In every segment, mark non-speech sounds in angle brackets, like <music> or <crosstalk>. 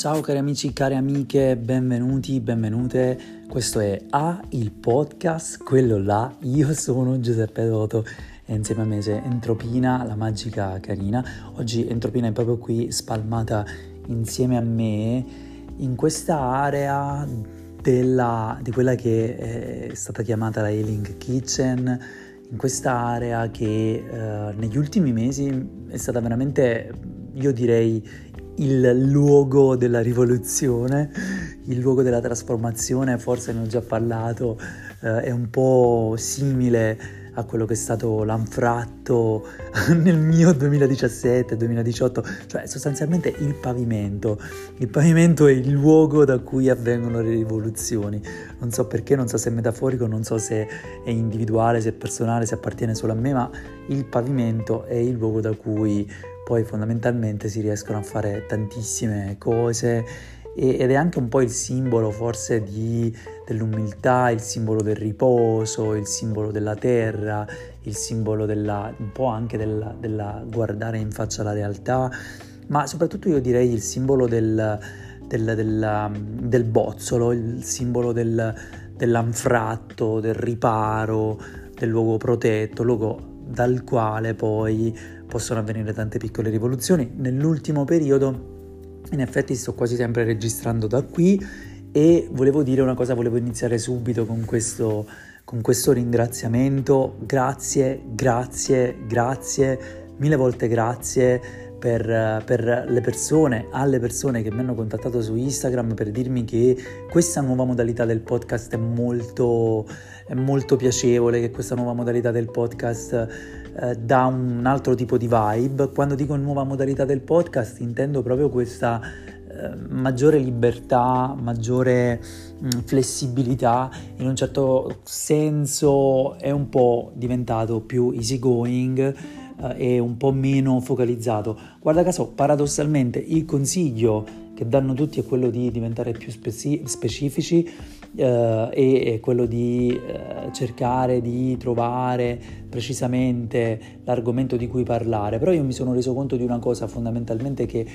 Ciao cari amici, care amiche, benvenuti, benvenute. Questo è A, il podcast, quello là. Io sono Giuseppe Doto e insieme a me c'è Entropina, la magica carina. Oggi Entropina è proprio qui spalmata insieme a me in questa area della, di quella che è stata chiamata la Healing Kitchen, in questa area che eh, negli ultimi mesi è stata veramente, io direi, il luogo della rivoluzione, il luogo della trasformazione, forse ne ho già parlato, eh, è un po' simile a quello che è stato l'anfratto <laughs> nel mio 2017-2018, cioè sostanzialmente il pavimento. Il pavimento è il luogo da cui avvengono le rivoluzioni. Non so perché, non so se è metaforico, non so se è individuale, se è personale, se appartiene solo a me, ma il pavimento è il luogo da cui poi fondamentalmente si riescono a fare tantissime cose ed è anche un po' il simbolo forse di, dell'umiltà, il simbolo del riposo, il simbolo della terra, il simbolo della, un po' anche della, della guardare in faccia la realtà, ma soprattutto io direi il simbolo del, del, del, del bozzolo, il simbolo del, dell'anfratto, del riparo, del luogo protetto, luogo dal quale poi possono avvenire tante piccole rivoluzioni. Nell'ultimo periodo in effetti sto quasi sempre registrando da qui e volevo dire una cosa, volevo iniziare subito con questo, con questo ringraziamento. Grazie, grazie, grazie, mille volte grazie per, per, le persone, alle persone che mi hanno contattato su Instagram per dirmi che questa nuova modalità del podcast è molto, è molto piacevole, che questa nuova modalità del podcast eh, dà un altro tipo di vibe. Quando dico nuova modalità del podcast intendo proprio questa eh, maggiore libertà, maggiore mm, flessibilità, in un certo senso è un po' diventato più easygoing eh, e un po' meno focalizzato. Guarda caso, paradossalmente, il consiglio che danno tutti è quello di diventare più speci- specifici eh, e, e, quello di eh, cercare di trovare precisamente l'argomento di cui parlare. Però io mi sono reso conto di una cosa fondamentalmente che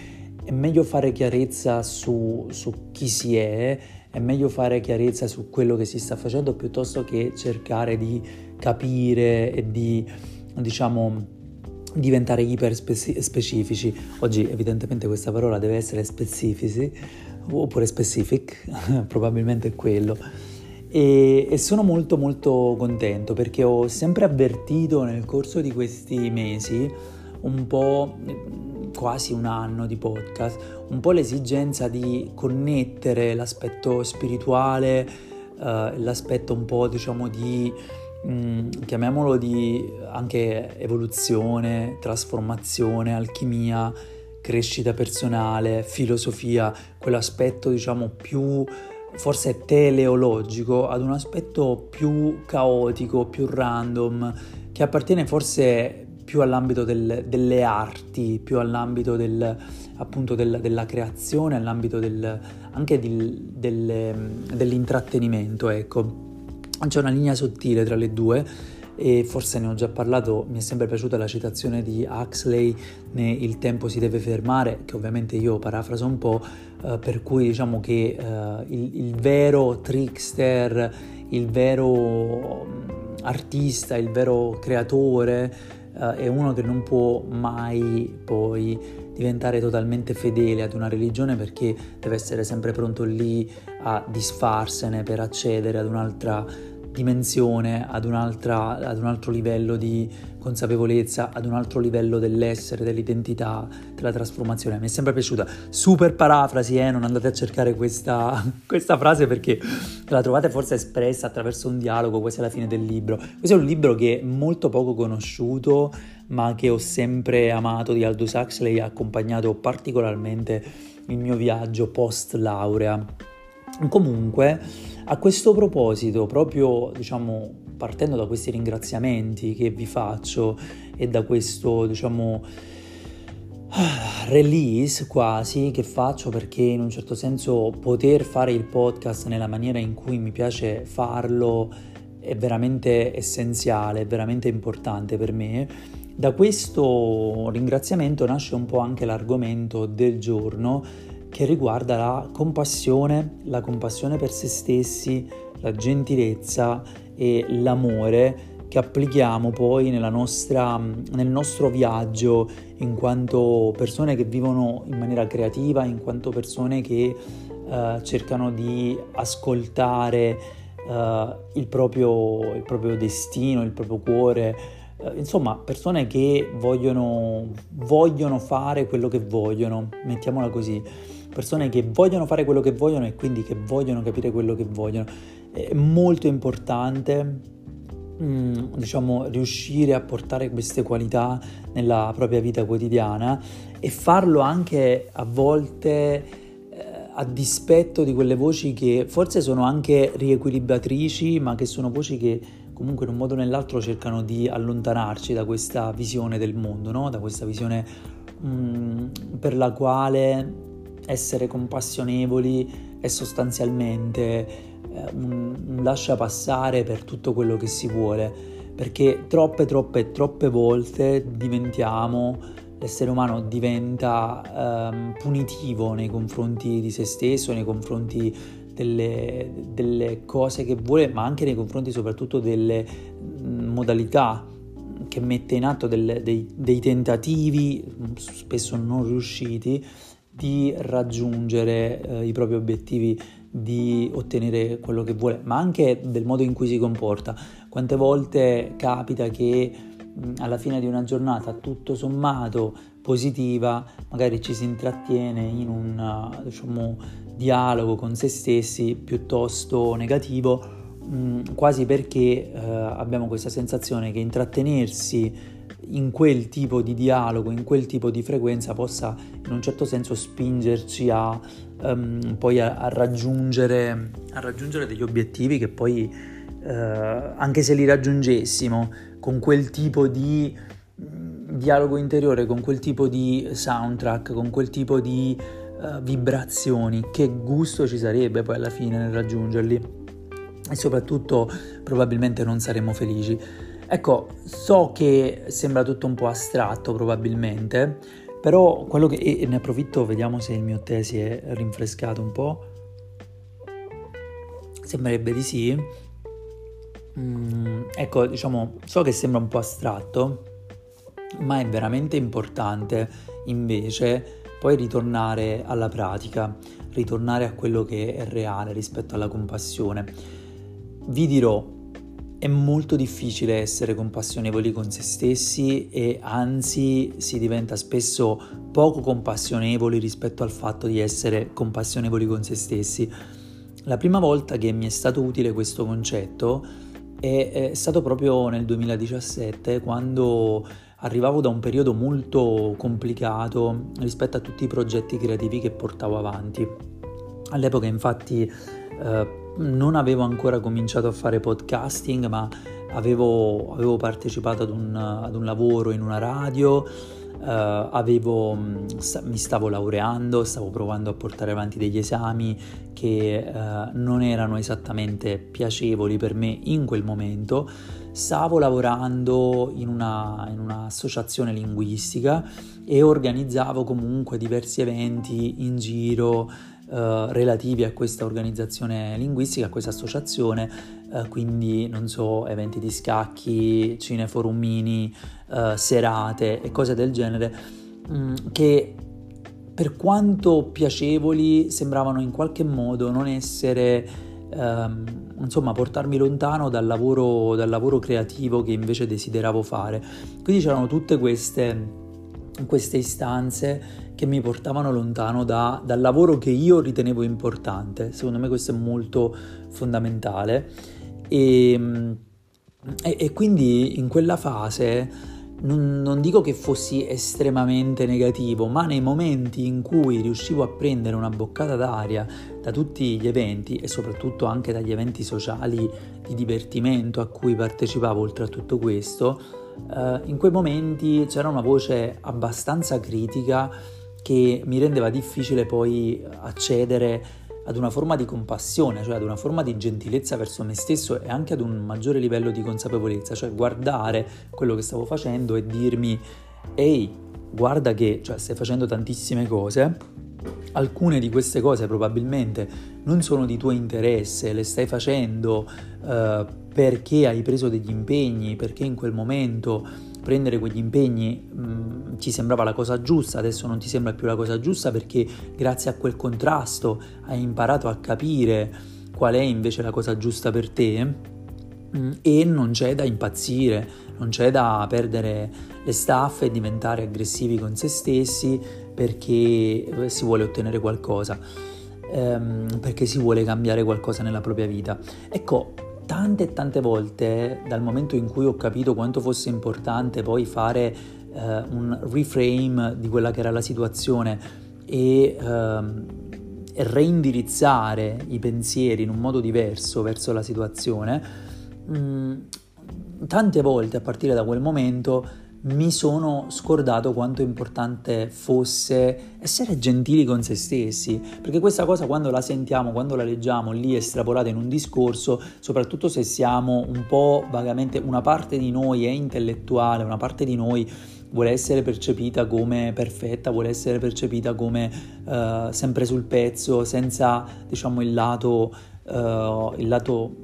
è meglio fare chiarezza su, su chi si è, è meglio fare chiarezza su quello che si sta facendo piuttosto che cercare di capire e di, diciamo, diventare iper specifici. Oggi evidentemente questa parola deve essere specifici oppure specific, <laughs> probabilmente è quello. E, e, sono molto molto contento perché ho sempre avvertito nel corso di questi mesi un po' quasi un anno di podcast, un po' l'esigenza di connettere l'aspetto spirituale, eh, l'aspetto un po' diciamo di Chiamiamolo di anche evoluzione, trasformazione, alchimia, crescita personale, filosofia, quell'aspetto diciamo più forse teleologico ad un aspetto più caotico, più random, che appartiene forse più all'ambito del, delle arti, più all'ambito del, appunto del, della creazione, all'ambito anche del, dell'intrattenimento, ecco. C'è una linea sottile tra le due e forse ne ho già parlato, mi è sempre piaciuta la citazione di Huxley, né Il tempo si deve fermare, che ovviamente io parafraso un po', eh, per cui diciamo che eh, il, il, vero trickster, il vero mm, artista, il vero creatore eh, è uno che non può mai poi diventare totalmente fedele ad una religione perché deve essere sempre pronto lì a disfarsene per accedere ad un'altra dimensione, ad, ad un altro livello di consapevolezza, ad un altro livello dell'essere, dell'identità, della trasformazione. Mi è sempre piaciuta. Super parafrasi, eh? non andate a cercare questa, <laughs> questa frase perché la trovate forse espressa attraverso un dialogo quasi alla fine del libro. Questo è un libro che è molto poco conosciuto, ma che ho sempre amato di Aldous Huxley, ha accompagnato particolarmente il mio viaggio post laurea. Comunque, a questo proposito, proprio diciamo partendo da questi ringraziamenti che vi faccio e da questo diciamo release quasi che faccio perché in un certo senso poter fare il podcast nella maniera in cui mi piace farlo è veramente essenziale, è veramente importante per me. Da questo ringraziamento nasce un po' anche l'argomento del giorno che riguarda la compassione, la compassione per se stessi, la gentilezza e l'amore che applichiamo poi nostra, nel nostro viaggio in quanto persone che vivono in maniera creativa, in quanto persone che uh, cercano di ascoltare uh, il, proprio, il, proprio, destino, il proprio cuore, uh, insomma persone che vogliono, vogliono fare quello che vogliono, mettiamola così, persone che vogliono fare quello che vogliono e quindi che vogliono capire quello che vogliono. È molto importante Mm, diciamo, riuscire a portare queste qualità nella propria vita quotidiana e farlo anche a volte eh, a dispetto di quelle voci che forse sono anche riequilibratrici, ma che sono voci che comunque in un modo o nell'altro cercano di allontanarci da questa visione del mondo, no? da questa visione mm, per la quale essere compassionevoli è sostanzialmente eh, un, un lascia passare per tutto quello che si vuole, perché troppe, troppe, troppe volte diventiamo, l'essere umano diventa ehm, punitivo nei confronti di se stesso, nei confronti delle, delle, cose che vuole, ma anche nei confronti soprattutto delle mm, modalità che mette in atto delle, dei, dei tentativi, spesso non riusciti, di raggiungere eh, i propri obiettivi di ottenere quello che vuole, ma anche del modo in cui si comporta. Quante volte capita che alla fine di una giornata tutto sommato positiva, magari ci si intrattiene in un diciamo, dialogo con se stessi piuttosto negativo, mh, quasi perché eh, abbiamo questa sensazione che intrattenersi in quel tipo di dialogo, in quel tipo di frequenza possa in un certo senso spingerci a um, poi a, a, raggiungere, a, raggiungere, degli obiettivi che poi uh, anche se li raggiungessimo con quel tipo di mm, dialogo interiore, con quel tipo di soundtrack, con quel tipo di uh, vibrazioni, che gusto ci sarebbe poi alla fine nel raggiungerli e soprattutto probabilmente non saremo felici. Ecco, so che sembra tutto un po' astratto probabilmente, però quello che... e ne approfitto, vediamo se il mio tè si è rinfrescato un po'. Sembrerebbe di sì. Mm, ecco, diciamo, so che sembra un po' astratto, ma è veramente importante invece poi ritornare alla pratica, ritornare a quello che è reale rispetto alla compassione. Vi dirò, è molto difficile essere compassionevoli con se stessi e anzi si diventa spesso poco compassionevoli rispetto al fatto di essere compassionevoli con se stessi. La prima volta che mi è stato utile questo concetto è, è stato proprio nel 2017 quando arrivavo da un periodo molto complicato rispetto a tutti i progetti creativi che portavo avanti. All'epoca infatti eh, non avevo ancora cominciato a fare podcasting, ma avevo, avevo partecipato ad un, ad un, lavoro in una radio, uh, avevo, mi stavo laureando, stavo provando a portare avanti degli esami che uh, non erano esattamente piacevoli per me in quel momento. Stavo lavorando in, una, in un'associazione linguistica e organizzavo comunque diversi eventi in giro eh, relativi a questa organizzazione linguistica, a questa associazione, uh, quindi non so, eventi di scacchi, cineforumini, uh, serate e cose del genere, mh, mm, che per quanto piacevoli sembravano in qualche modo non essere, um, insomma, portarmi lontano dal lavoro, dal lavoro creativo che invece desideravo fare. Quindi c'erano tutte queste queste istanze che mi portavano lontano da, dal lavoro che io ritenevo importante. Secondo me questo è molto fondamentale. E, e, e quindi in quella fase non, non, dico che fossi estremamente negativo, ma nei momenti in cui riuscivo a prendere una boccata d'aria da tutti gli eventi e soprattutto anche dagli eventi sociali di divertimento a cui partecipavo oltre a tutto questo, eh, in quei momenti c'era una voce abbastanza critica che mi rendeva difficile poi accedere ad una forma di compassione, cioè ad una forma di gentilezza verso me stesso e anche ad un maggiore livello di consapevolezza, cioè guardare quello che stavo facendo e dirmi ehi, guarda che cioè, stai facendo tantissime cose, alcune di queste cose probabilmente non sono di tuo interesse, le stai facendo eh, perché hai preso degli impegni, perché in quel momento prendere quegli impegni mh, mm, ti sembrava la cosa giusta, adesso non ti sembra più la cosa giusta perché grazie a quel contrasto hai imparato a capire qual è invece la cosa giusta per te mh, mm, e non c'è da impazzire, non c'è da perdere le staffe e diventare aggressivi con se stessi perché si vuole ottenere qualcosa, ehm, perché si vuole cambiare qualcosa nella propria vita. Ecco, tante e tante volte, dal momento in cui ho capito quanto fosse importante poi fare eh, un reframe di quella che era la situazione e, ehm, reindirizzare i pensieri in un modo diverso verso la situazione, mh, mm, tante volte a partire da quel momento mi sono scordato quanto importante fosse essere gentili con se stessi, perché questa cosa quando la sentiamo, quando la leggiamo lì estrapolata in un discorso, soprattutto se siamo un po' vagamente, una parte di noi è intellettuale, una parte di noi vuole essere percepita come perfetta, vuole essere percepita come uh, sempre sul pezzo, senza diciamo il lato, uh, il lato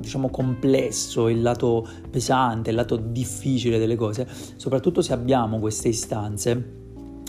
diciamo complesso, il lato pesante, il lato difficile delle cose, soprattutto se abbiamo queste istanze,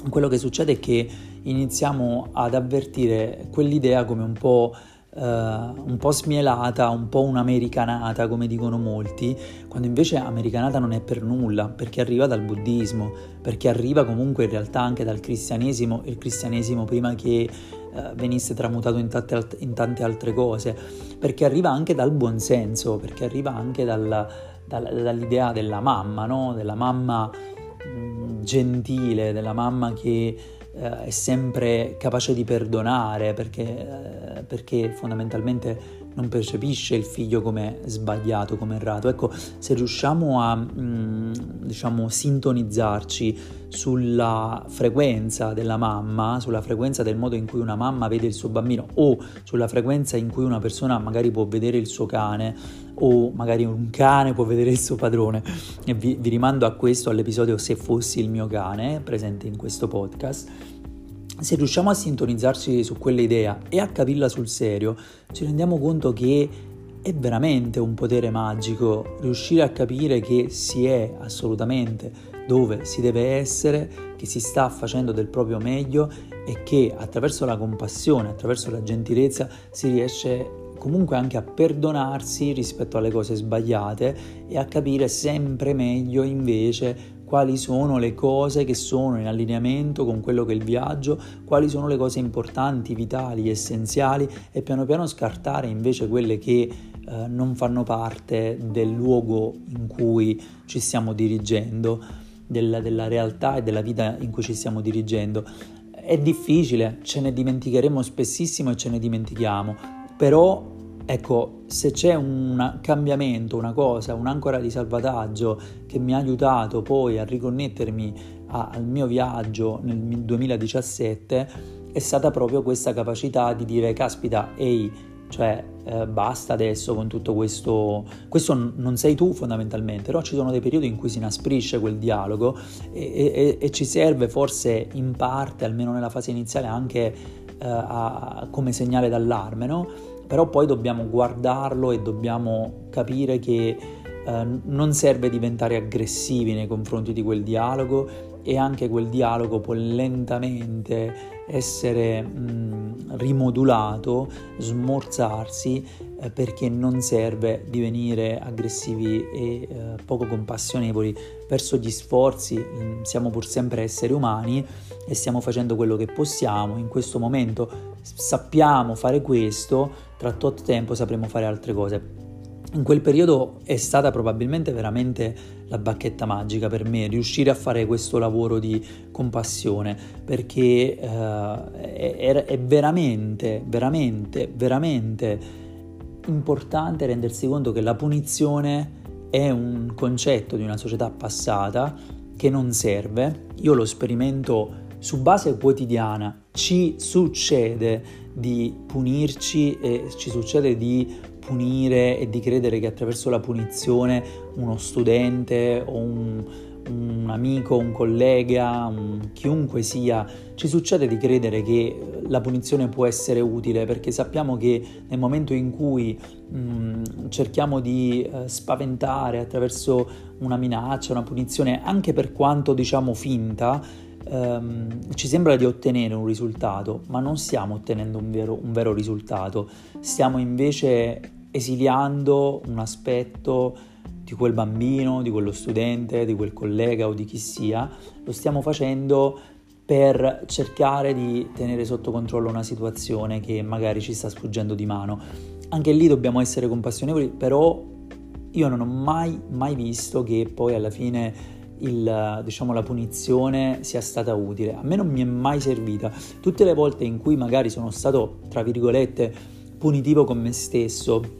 quello che succede è che iniziamo ad avvertire quell'idea come un po', uh, un po' smielata, un po' un'americanata, come dicono molti, quando invece americanata non è per nulla, perché arriva dal buddismo, perché arriva comunque in realtà anche dal cristianesimo, il cristianesimo prima che uh, venisse tramutato in tante, in tante altre cose perché arriva anche dal buonsenso, perché arriva anche dal, dal, dall'idea della mamma, no? della mamma mh, mm, gentile, della mamma che eh, è sempre capace di perdonare, perché, eh, perché fondamentalmente non percepisce il figlio come sbagliato, come errato. Ecco, se riusciamo a mm, diciamo sintonizzarci sulla frequenza della mamma, sulla frequenza del modo in cui una mamma vede il suo bambino o sulla frequenza in cui una persona magari può vedere il suo cane o magari un cane può vedere il suo padrone. E vi, vi rimando a questo, all'episodio Se fossi il mio cane, presente in questo podcast se riusciamo a sintonizzarci su quell'idea e a capirla sul serio, ci rendiamo conto che è veramente un potere magico riuscire a capire che si è assolutamente dove si deve essere, che si sta facendo del proprio meglio e che attraverso la compassione, attraverso la gentilezza si riesce comunque anche a perdonarsi rispetto alle cose sbagliate e a capire sempre meglio invece quali sono le cose che sono in allineamento con quello che è il viaggio, quali sono le cose importanti, vitali, essenziali e piano piano scartare invece quelle che eh, non fanno parte del luogo in cui ci stiamo dirigendo, della, della realtà e della vita in cui ci stiamo dirigendo. È difficile, ce ne dimenticheremo spessissimo e ce ne dimentichiamo, però Ecco, se c'è un cambiamento, una cosa, un'ancora di salvataggio che mi ha aiutato poi a riconnettermi a, al mio viaggio nel 2017, è stata proprio questa capacità di dire, caspita, ehi, cioè eh, basta adesso con tutto questo, questo non sei tu fondamentalmente, però ci sono dei periodi in cui si inasprisce quel dialogo e, e, e ci serve forse in parte, almeno nella fase iniziale, anche eh, a, come segnale d'allarme, no? Però poi dobbiamo guardarlo e dobbiamo capire che eh, non serve diventare aggressivi nei confronti di quel dialogo e anche quel dialogo può lentamente essere mh, rimodulato, smorzarsi eh, perché non serve divenire aggressivi e eh, poco compassionevoli verso gli sforzi, mh, siamo pur sempre esseri umani e stiamo facendo quello che possiamo, in questo momento sappiamo fare questo, tra tot tempo sapremo fare altre cose. In quel periodo è stata probabilmente veramente la bacchetta magica per me, riuscire a fare questo lavoro di compassione, perché eh, è, è veramente, veramente, veramente importante rendersi conto che la punizione è un concetto di una società passata che non serve. Io lo sperimento su base quotidiana, ci succede di punirci e ci succede di punire e di credere che attraverso la punizione uno studente o un, un amico, un collega, un chiunque sia, ci succede di credere che la punizione può essere utile perché sappiamo che nel momento in cui mh, mm, cerchiamo di eh, spaventare attraverso una minaccia, una punizione, anche per quanto diciamo finta, ehm, ci sembra di ottenere un risultato, ma non stiamo ottenendo un vero, un vero risultato, stiamo invece esiliando un aspetto di quel bambino, di quello studente, di quel collega o di chi sia, lo stiamo facendo per cercare di tenere sotto controllo una situazione che magari ci sta sfuggendo di mano. Anche lì dobbiamo essere compassionevoli, però io non ho mai, mai visto che poi alla fine il, diciamo, la punizione sia stata utile. A me non mi è mai servita. Tutte le volte in cui magari sono stato, tra virgolette, punitivo con me stesso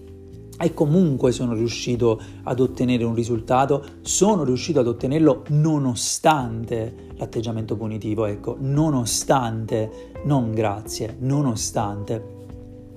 e comunque sono riuscito ad ottenere un risultato, sono riuscito ad ottenerlo nonostante l'atteggiamento punitivo, ecco, nonostante, non grazie, nonostante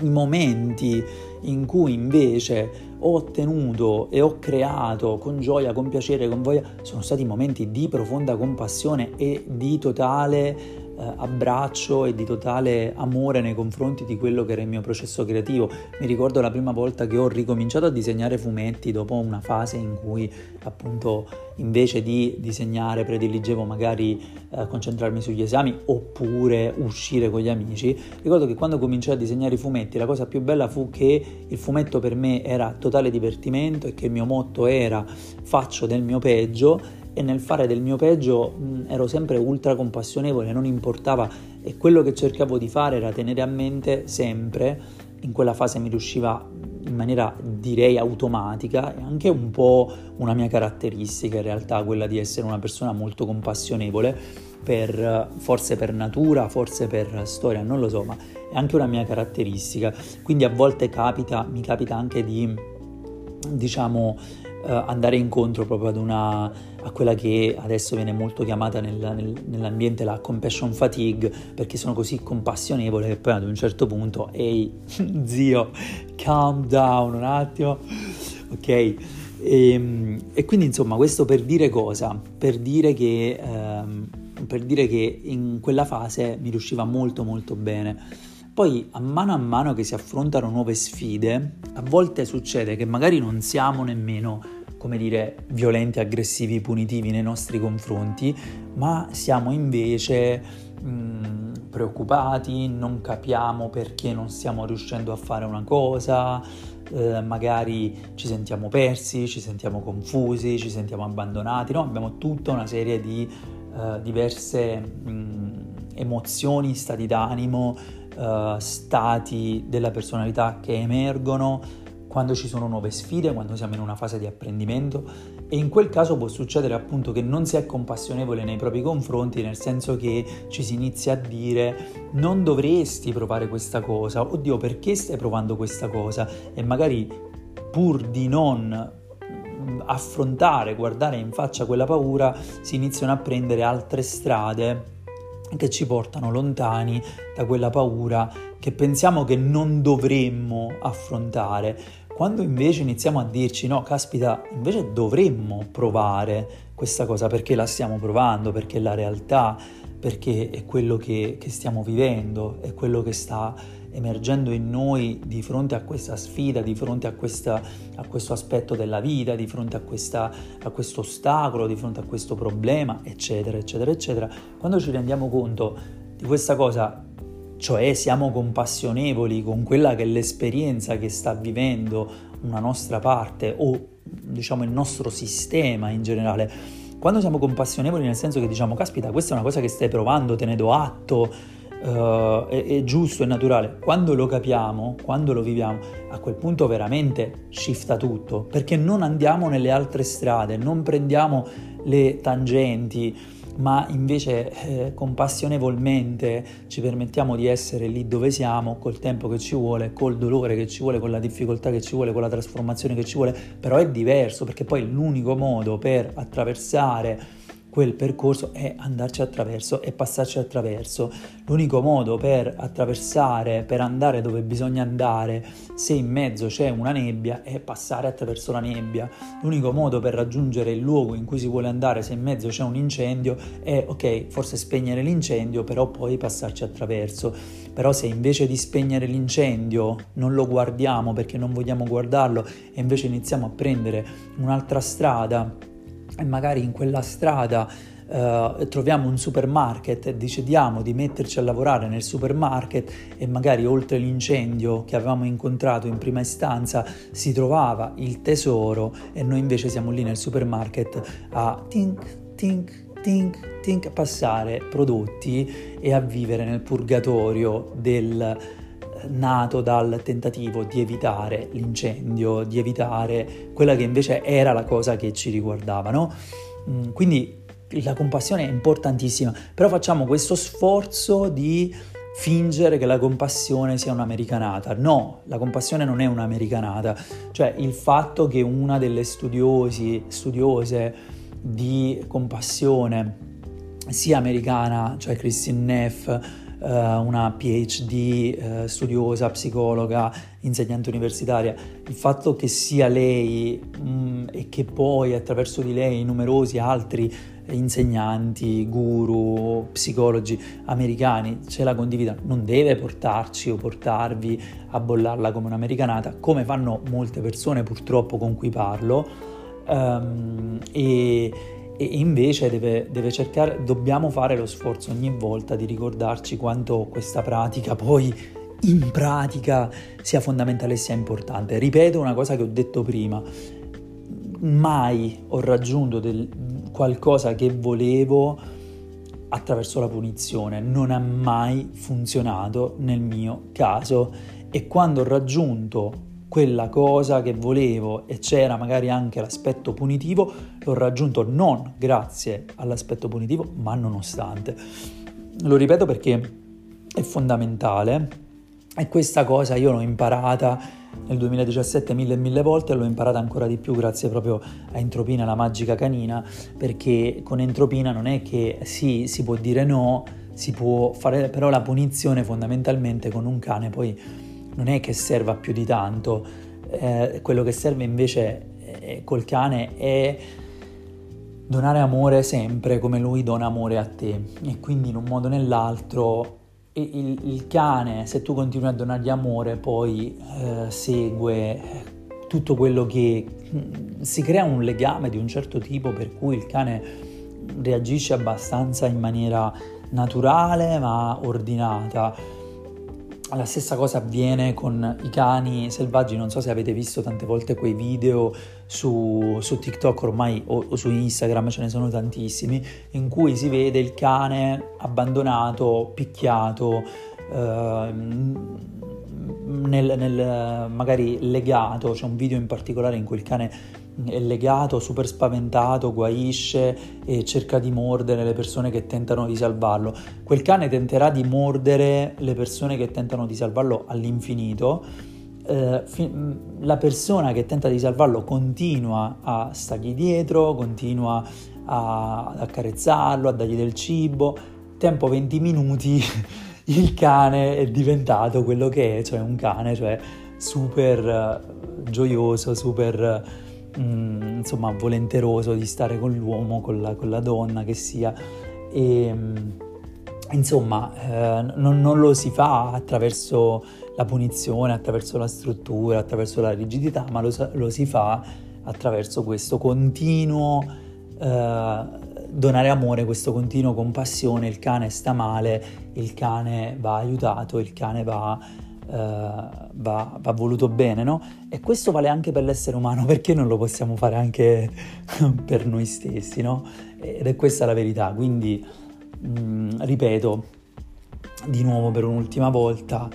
i momenti in cui invece ho ottenuto e ho creato con gioia, con piacere, con voglia, sono stati momenti di profonda compassione e di totale abbraccio e di totale amore nei confronti di quello che era il mio processo creativo. Mi ricordo la prima volta che ho ricominciato a disegnare fumetti dopo una fase in cui appunto invece di disegnare prediligevo magari eh, concentrarmi sugli esami oppure uscire con gli amici. Ricordo che quando cominciai a disegnare i fumetti la cosa più bella fu che il fumetto per me era totale divertimento e che il mio motto era faccio del mio peggio e nel fare del mio peggio mh, ero sempre ultra compassionevole, non importava e quello che cercavo di fare era tenere a mente sempre, in quella fase mi riusciva in maniera direi automatica e anche un po' una mia caratteristica in realtà, quella di essere una persona molto compassionevole, per, forse per natura, forse per storia, non lo so, ma è anche una mia caratteristica. Quindi a volte capita, mi capita anche di, diciamo, andare incontro proprio ad una, a quella che adesso viene molto chiamata nel, nel, nell'ambiente la compassion fatigue, perché sono così compassionevole che poi ad un certo punto, ehi <laughs> zio, calm down un attimo, ok? E, ehm, e, quindi insomma questo per dire cosa? Per dire che... Um, per dire che in quella fase mi riusciva molto molto bene. Poi a mano a mano che si affrontano nuove sfide, a volte succede che magari non siamo nemmeno come dire, violenti, aggressivi, punitivi nei nostri confronti, ma siamo invece mh, preoccupati, non capiamo perché non stiamo riuscendo a fare una cosa, eh, magari ci sentiamo persi, ci sentiamo confusi, ci sentiamo abbandonati, no? abbiamo tutta una serie di eh, diverse mh, emozioni, stati d'animo, eh, stati della personalità che emergono quando ci sono nuove sfide, quando siamo in una fase di apprendimento. E in quel caso può succedere appunto che non si è compassionevole nei propri confronti, nel senso che ci si inizia a dire non dovresti provare questa cosa, oddio perché stai provando questa cosa? E magari pur di non mm, affrontare, guardare in faccia quella paura, si iniziano a prendere altre strade che ci portano lontani da quella paura che pensiamo che non dovremmo affrontare. Quando invece iniziamo a dirci no, caspita, invece dovremmo provare questa cosa perché la stiamo provando, perché è la realtà, perché è quello che, che stiamo vivendo, è quello che sta emergendo in noi di fronte a questa sfida, di fronte a, questa, a questo aspetto della vita, di fronte a, questa, a questo ostacolo, di fronte a questo problema, eccetera, eccetera, eccetera. Quando ci rendiamo conto di questa cosa cioè siamo compassionevoli con quella che è l'esperienza che sta vivendo una nostra parte o diciamo il nostro sistema in generale. Quando siamo compassionevoli nel senso che diciamo caspita questa è una cosa che stai provando, te ne do atto, uh, è, è, giusto, è naturale. Quando lo capiamo, quando lo viviamo, a quel punto veramente shifta tutto, perché non andiamo nelle altre strade, non prendiamo le tangenti, ma invece eh, compassionevolmente ci permettiamo di essere lì dove siamo, col tempo che ci vuole, col dolore che ci vuole, con la difficoltà che ci vuole, con la trasformazione che ci vuole, però è diverso perché poi l'unico modo per attraversare quel percorso è andarci attraverso e passarci attraverso. L'unico modo per attraversare, per andare dove bisogna andare, se in mezzo c'è una nebbia, è passare attraverso la nebbia. L'unico modo per raggiungere il luogo in cui si vuole andare, se in mezzo c'è un incendio, è ok, forse spegnere l'incendio, però poi passarci attraverso. Però se invece di spegnere l'incendio non lo guardiamo perché non vogliamo guardarlo e invece iniziamo a prendere un'altra strada, e magari in quella strada uh, troviamo un supermarket e decidiamo di metterci a lavorare nel supermarket e magari oltre l'incendio che avevamo incontrato in prima istanza si trovava il tesoro e noi invece siamo lì nel supermarket a tink tink tink tink passare prodotti e a vivere nel purgatorio del nato dal tentativo di evitare l'incendio, di evitare quella che invece era la cosa che ci riguardava, no? Mm, quindi la compassione è importantissima, però facciamo questo sforzo di fingere che la compassione sia un'americanata. No, la compassione non è un'americanata, cioè il fatto che una delle studiosi, studiose di compassione sia americana, cioè Christine Neff, eh, una PhD, eh, studiosa, psicologa, insegnante universitaria, il fatto che sia lei mh, mm, e che poi attraverso di lei numerosi altri insegnanti, guru, psicologi americani ce la condividano, non deve portarci o portarvi a bollarla come un'americanata, come fanno molte persone purtroppo con cui parlo. Um, e, e invece deve, deve, cercare, dobbiamo fare lo sforzo ogni volta di ricordarci quanto questa pratica poi in pratica sia fondamentale e sia importante. Ripeto una cosa che ho detto prima, mai ho raggiunto del, qualcosa che volevo attraverso la punizione, non ha mai funzionato nel mio caso. E quando ho raggiunto quella cosa che volevo e c'era magari anche l'aspetto punitivo, l'ho raggiunto non grazie all'aspetto punitivo, ma nonostante. Lo ripeto perché è fondamentale e questa cosa io l'ho imparata nel 2017 mille e mille volte e l'ho imparata ancora di più grazie proprio a Entropina, la magica canina, perché con Entropina non è che sì, si può dire no, si può fare però la punizione fondamentalmente con un cane poi non è che serva più di tanto, eh, quello che serve invece eh, col cane è donare amore sempre come lui dona amore a te. E quindi in un modo o nell'altro il, il cane se tu continui a donargli amore poi eh, segue tutto quello che mm, si crea un legame di un certo tipo per cui il cane reagisce abbastanza in maniera naturale ma ordinata la stessa cosa avviene con i cani selvaggi, non so se avete visto tante volte quei video su, su TikTok ormai o, o, su Instagram, ce ne sono tantissimi, in cui si vede il cane abbandonato, picchiato, eh, nel, nel, magari legato, c'è un video in particolare in cui il cane è legato, super spaventato, guaisce e cerca di mordere le persone che tentano di salvarlo. Quel cane tenterà di mordere le persone che tentano di salvarlo all'infinito. Eh, fi- la persona che tenta di salvarlo continua a stargli dietro, continua a, ad accarezzarlo, a dargli del cibo. Tempo 20 minuti, <laughs> il cane è diventato quello che è, cioè un cane, cioè super uh, gioioso, super mm, insomma volenteroso di stare con l'uomo, con la, con la donna che sia. E mm, insomma eh, non, non, lo si fa attraverso la punizione, attraverso la struttura, attraverso la rigidità, ma lo, lo si fa attraverso questo continuo eh, donare amore, questo continuo compassione, il cane sta male, il cane va aiutato, il cane va va, va, voluto bene, no? E questo vale anche per l'essere umano, <laughs> perché non lo possiamo fare anche <laughs> per noi stessi, no? Ed è questa la verità, quindi mh, mm, ripeto di nuovo per un'ultima volta,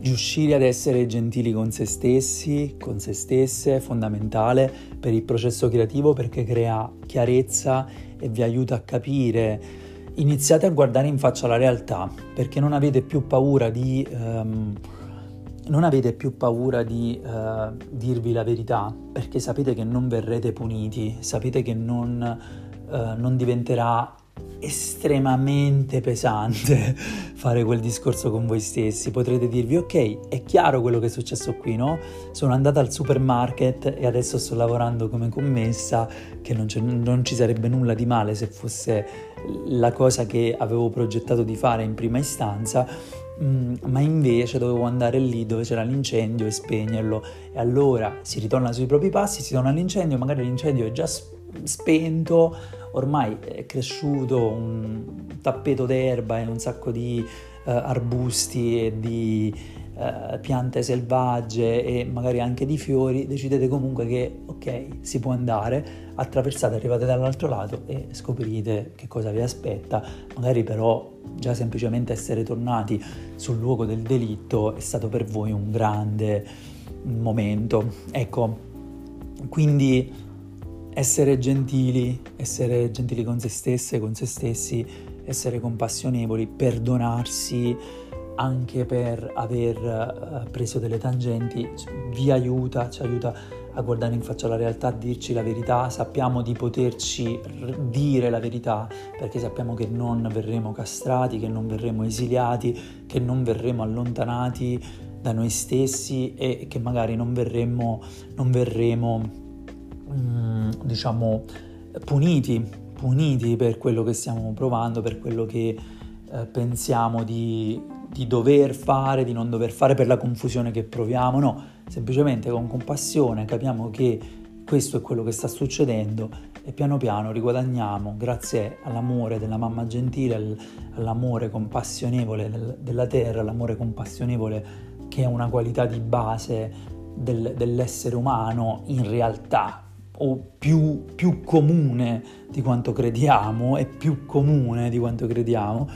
riuscire ad essere gentili con se stessi, con se stesse, è fondamentale per il processo creativo perché crea chiarezza e vi aiuta a capire iniziate a guardare in faccia la realtà perché non avete più paura di, avete più paura di uh, dirvi la verità perché sapete che non verrete puniti, sapete che non uh, non diventerà estremamente pesante <laughs> fare quel discorso con voi stessi. Potrete dirvi, ok, è chiaro quello che è successo qui, no? Sono andata al supermarket e adesso sto lavorando come commessa, che non, non ci sarebbe nulla di male se fosse la cosa che avevo progettato di fare in prima istanza, mm, ma invece dovevo andare lì dove c'era l'incendio e spegnerlo. E allora si ritorna sui propri passi, si torna all'incendio, magari l'incendio è già spento ormai è cresciuto un tappeto d'erba e un sacco di uh, arbusti e di uh, piante selvagge e magari anche di fiori, decidete comunque che ok, si può andare, attraversate, arrivate dall'altro lato e scoprite che cosa vi aspetta, magari però già semplicemente essere tornati sul luogo del delitto è stato per voi un grande momento. Ecco, quindi essere gentili, essere gentili con se stesse, con se stessi, essere compassionevoli, perdonarsi anche per aver uh, preso delle tangenti, vi aiuta, ci aiuta a guardare in faccia la realtà, a dirci la verità, sappiamo di poterci dire la verità perché sappiamo che non verremo castrati, che non verremo esiliati, che non verremo allontanati da noi stessi e che magari non verremo, non verremo Mm, diciamo, puniti, puniti per quello che stiamo provando, per quello che eh, pensiamo di, di dover fare, di non dover fare, per la confusione che proviamo, no, semplicemente con compassione capiamo che questo è quello che sta succedendo e piano piano riguadagniamo, grazie all'amore della mamma gentile, all'amore compassionevole del, della terra, all'amore compassionevole che è una qualità di base del, dell'essere umano in realtà, o più, più comune di quanto crediamo, è più comune di quanto crediamo,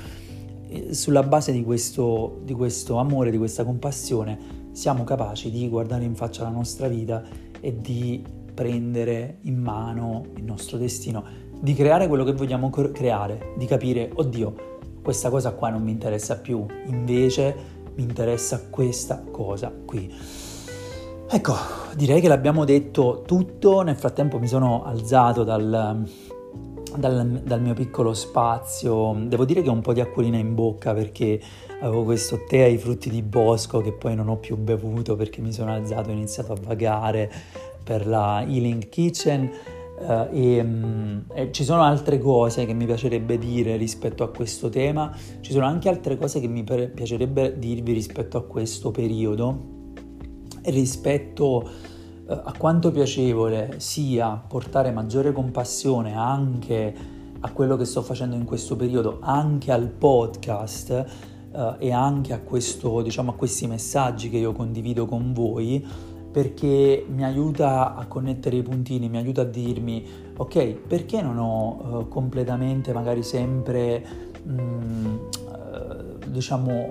sulla base di questo, di questo amore, di questa compassione, siamo capaci di guardare in faccia la nostra vita e di prendere in mano il nostro destino, di creare quello che vogliamo creare, di capire, oddio, questa cosa qua non mi interessa più, invece mi interessa questa cosa qui. Ecco, direi che l'abbiamo detto tutto, nel frattempo mi sono alzato dal, dal, dal, mio piccolo spazio, devo dire che ho un po' di acquolina in bocca perché avevo questo tè ai frutti di bosco che poi non ho più bevuto perché mi sono alzato e ho iniziato a vagare per la Healing Kitchen. Uh, e, um, e ci sono altre cose che mi piacerebbe dire rispetto a questo tema, ci sono anche altre cose che mi piacerebbe dirvi rispetto a questo periodo. Rispetto eh, a quanto piacevole sia portare maggiore compassione anche a quello che sto facendo in questo periodo, anche al podcast eh, e anche a, questo, diciamo, a questi messaggi che io condivido con voi, perché mi aiuta a connettere i puntini, mi aiuta a dirmi, ok, perché non ho eh, completamente, magari sempre, mh, mm, eh, diciamo,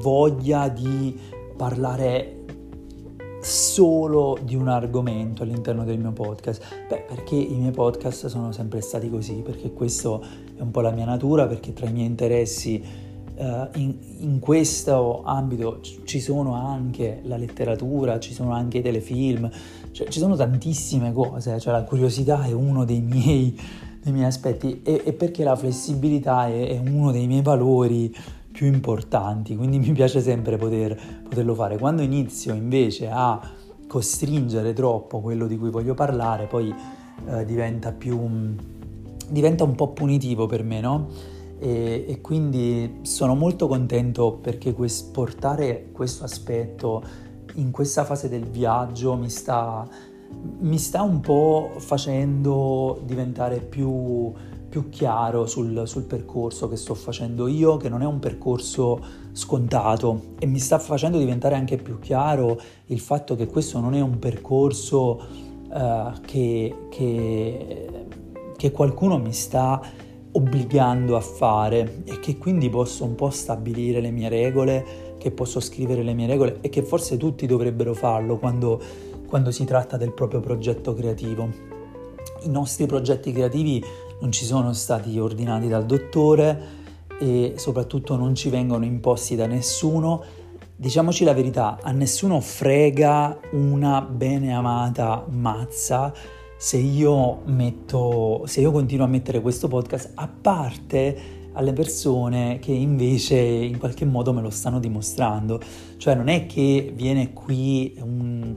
voglia di parlare solo di un argomento all'interno del mio podcast? Beh, perché i miei podcast sono sempre stati così, perché questo è un po' la mia natura, perché tra i miei interessi uh, in, in, questo ambito ci sono anche la letteratura, ci sono anche i telefilm, cioè ci sono tantissime cose, cioè la curiosità è uno dei miei, dei miei aspetti e, e, perché la flessibilità è, è uno dei miei valori più importanti, quindi <laughs> mi piace sempre poter, poterlo fare. Quando inizio invece a costringere troppo quello di cui voglio parlare, poi eh, diventa più diventa un po' punitivo per me, no? E, e quindi sono molto contento perché quest, portare questo aspetto in questa fase del viaggio mi sta, mi sta un po' facendo diventare più più chiaro sul, sul, percorso che sto facendo io, che non è un percorso scontato e mi sta facendo diventare anche più chiaro il fatto che questo non è un percorso uh, che, che, che qualcuno mi sta obbligando a fare e che quindi posso un po' stabilire le mie regole, che posso scrivere le mie regole e che forse tutti dovrebbero farlo quando, quando si tratta del proprio progetto creativo. I nostri progetti creativi non ci sono stati ordinati dal dottore e soprattutto non ci vengono imposti da nessuno. Diciamoci la verità, a nessuno frega una bene amata mazza se io metto, se io continuo a mettere questo podcast a parte alle persone che invece in qualche modo me lo stanno dimostrando. Cioè non è che viene qui un,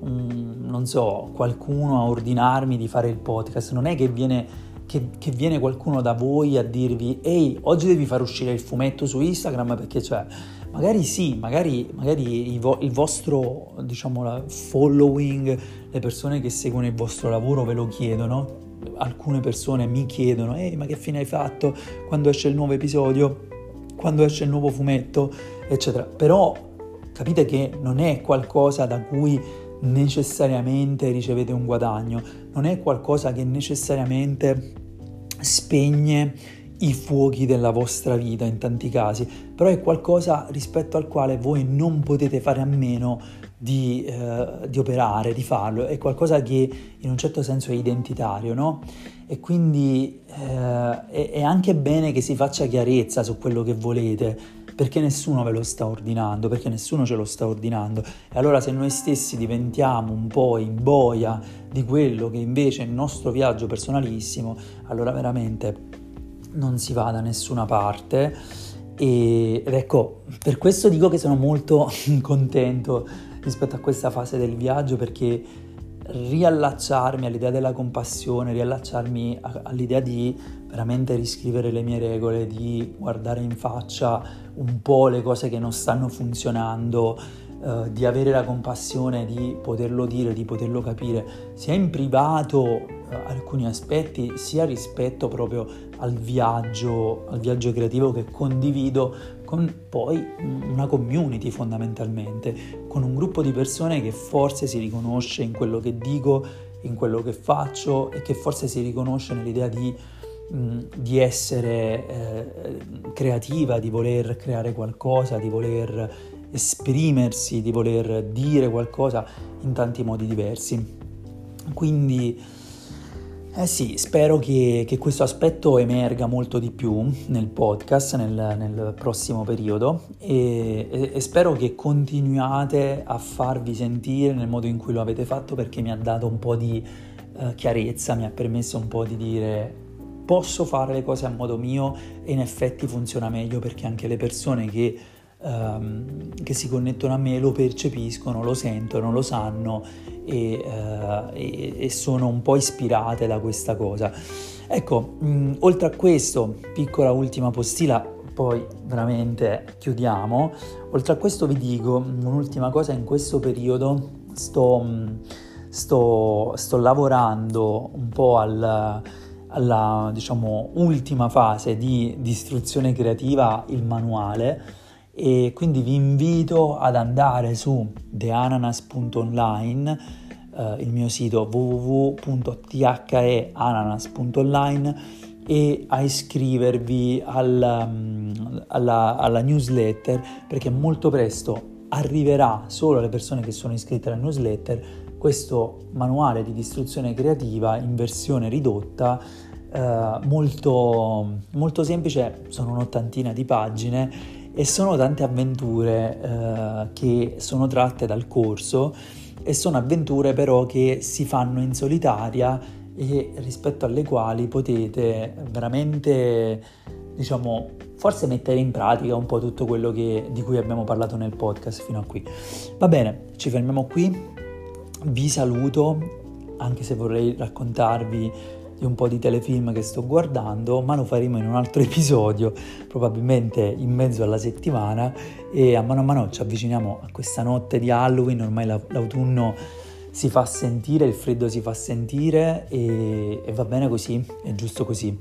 un, non so, qualcuno a ordinarmi di fare il podcast, non è che viene, che, che viene qualcuno da voi a dirvi ehi, oggi devi far uscire il fumetto su Instagram perché cioè, magari sì, magari, magari il, vo- il vostro, diciamo, following, le persone che seguono il vostro lavoro ve lo chiedono, alcune persone mi chiedono, ehi ma che fine hai fatto? Quando esce il nuovo episodio, quando esce il nuovo fumetto, eccetera. Però capite che non è qualcosa da cui necessariamente ricevete un guadagno, non è qualcosa che necessariamente spegne i fuochi della vostra vita in tanti casi, però è qualcosa rispetto al quale voi non potete fare a meno di, eh, di, operare, di farlo, è qualcosa che in un certo senso è identitario, no? E quindi eh, è, è anche bene che si faccia chiarezza su quello che volete, perché nessuno ve lo sta ordinando, perché nessuno ce lo sta ordinando. E allora se noi stessi diventiamo un po' in boia di quello che invece è il nostro viaggio personalissimo, allora veramente non si va da nessuna parte. E, ed ecco, per questo dico che sono molto <laughs> contento rispetto a questa fase del viaggio perché riallacciarmi all'idea della compassione, riallacciarmi all'idea di veramente riscrivere le mie regole, di guardare in faccia un po' le cose che non stanno funzionando, eh, di avere la compassione di poterlo dire, di poterlo capire, sia in privato eh, alcuni aspetti, sia rispetto proprio al viaggio, al viaggio creativo che condivido con poi una community fondamentalmente, con un gruppo di persone che forse si riconosce in quello che dico, in quello che faccio e che forse si riconosce nell'idea di, mh, di essere eh, creativa, di voler creare qualcosa, di voler esprimersi, di voler dire qualcosa in tanti modi diversi. Quindi eh sì, spero che, che, questo aspetto emerga molto di più nel podcast nel, nel prossimo periodo e, e, e, spero che continuiate a farvi sentire nel modo in cui lo avete fatto perché mi ha dato un po' di uh, chiarezza, mi ha permesso un po' di dire posso fare le cose a modo mio e in effetti funziona meglio perché anche le persone che ehm, che si connettono a me lo percepiscono, lo sentono, lo sanno e, eh, e, sono un po' ispirate da questa cosa. Ecco, mh, oltre a questo, piccola ultima postilla, poi veramente chiudiamo. Oltre a questo vi dico un'ultima cosa, in questo periodo sto, sto, sto lavorando un po' al, alla diciamo, ultima fase di, di istruzione creativa, il manuale. E quindi vi invito ad andare su theananas.online eh, il mio sito www.theananas.online e a iscrivervi alla, mm, alla, alla newsletter perché molto presto arriverà solo alle persone che sono iscritte alla newsletter questo manuale di distruzione creativa in versione ridotta eh, molto, molto semplice, sono un'ottantina di pagine e sono tante avventure eh, che sono tratte dal corso e sono avventure però che si fanno in solitaria e rispetto alle quali potete veramente, diciamo, forse mettere in pratica un po' tutto quello che, di cui abbiamo parlato nel podcast fino a qui. Va bene, ci fermiamo qui, vi saluto, anche se vorrei raccontarvi di un po' di telefilm che sto guardando, ma lo faremo in un altro <laughs> episodio, probabilmente in mezzo alla settimana e a mano a mano ci avviciniamo a questa notte di Halloween, ormai l'autunno si fa sentire, il freddo si fa sentire e, e va bene così, è giusto così.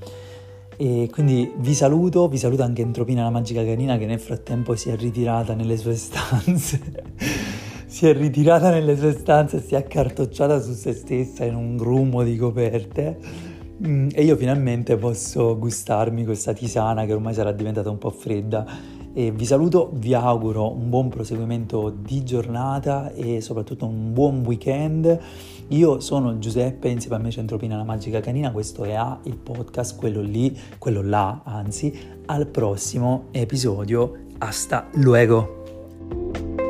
E quindi vi saluto, vi saluto anche Entropina la magica canina che nel frattempo si è ritirata nelle sue stanze. <laughs> si è ritirata nelle sue stanze e si è accartocciata su se stessa in un grumo di coperte mm, e io finalmente posso gustarmi questa tisana che ormai sarà diventata un po' fredda e vi saluto, vi auguro un buon proseguimento di giornata e soprattutto un buon weekend. Io sono Giuseppe, insieme a me Centropina la Magica Canina, questo è A, il podcast, quello lì, quello là, anzi, al prossimo episodio. Hasta luego!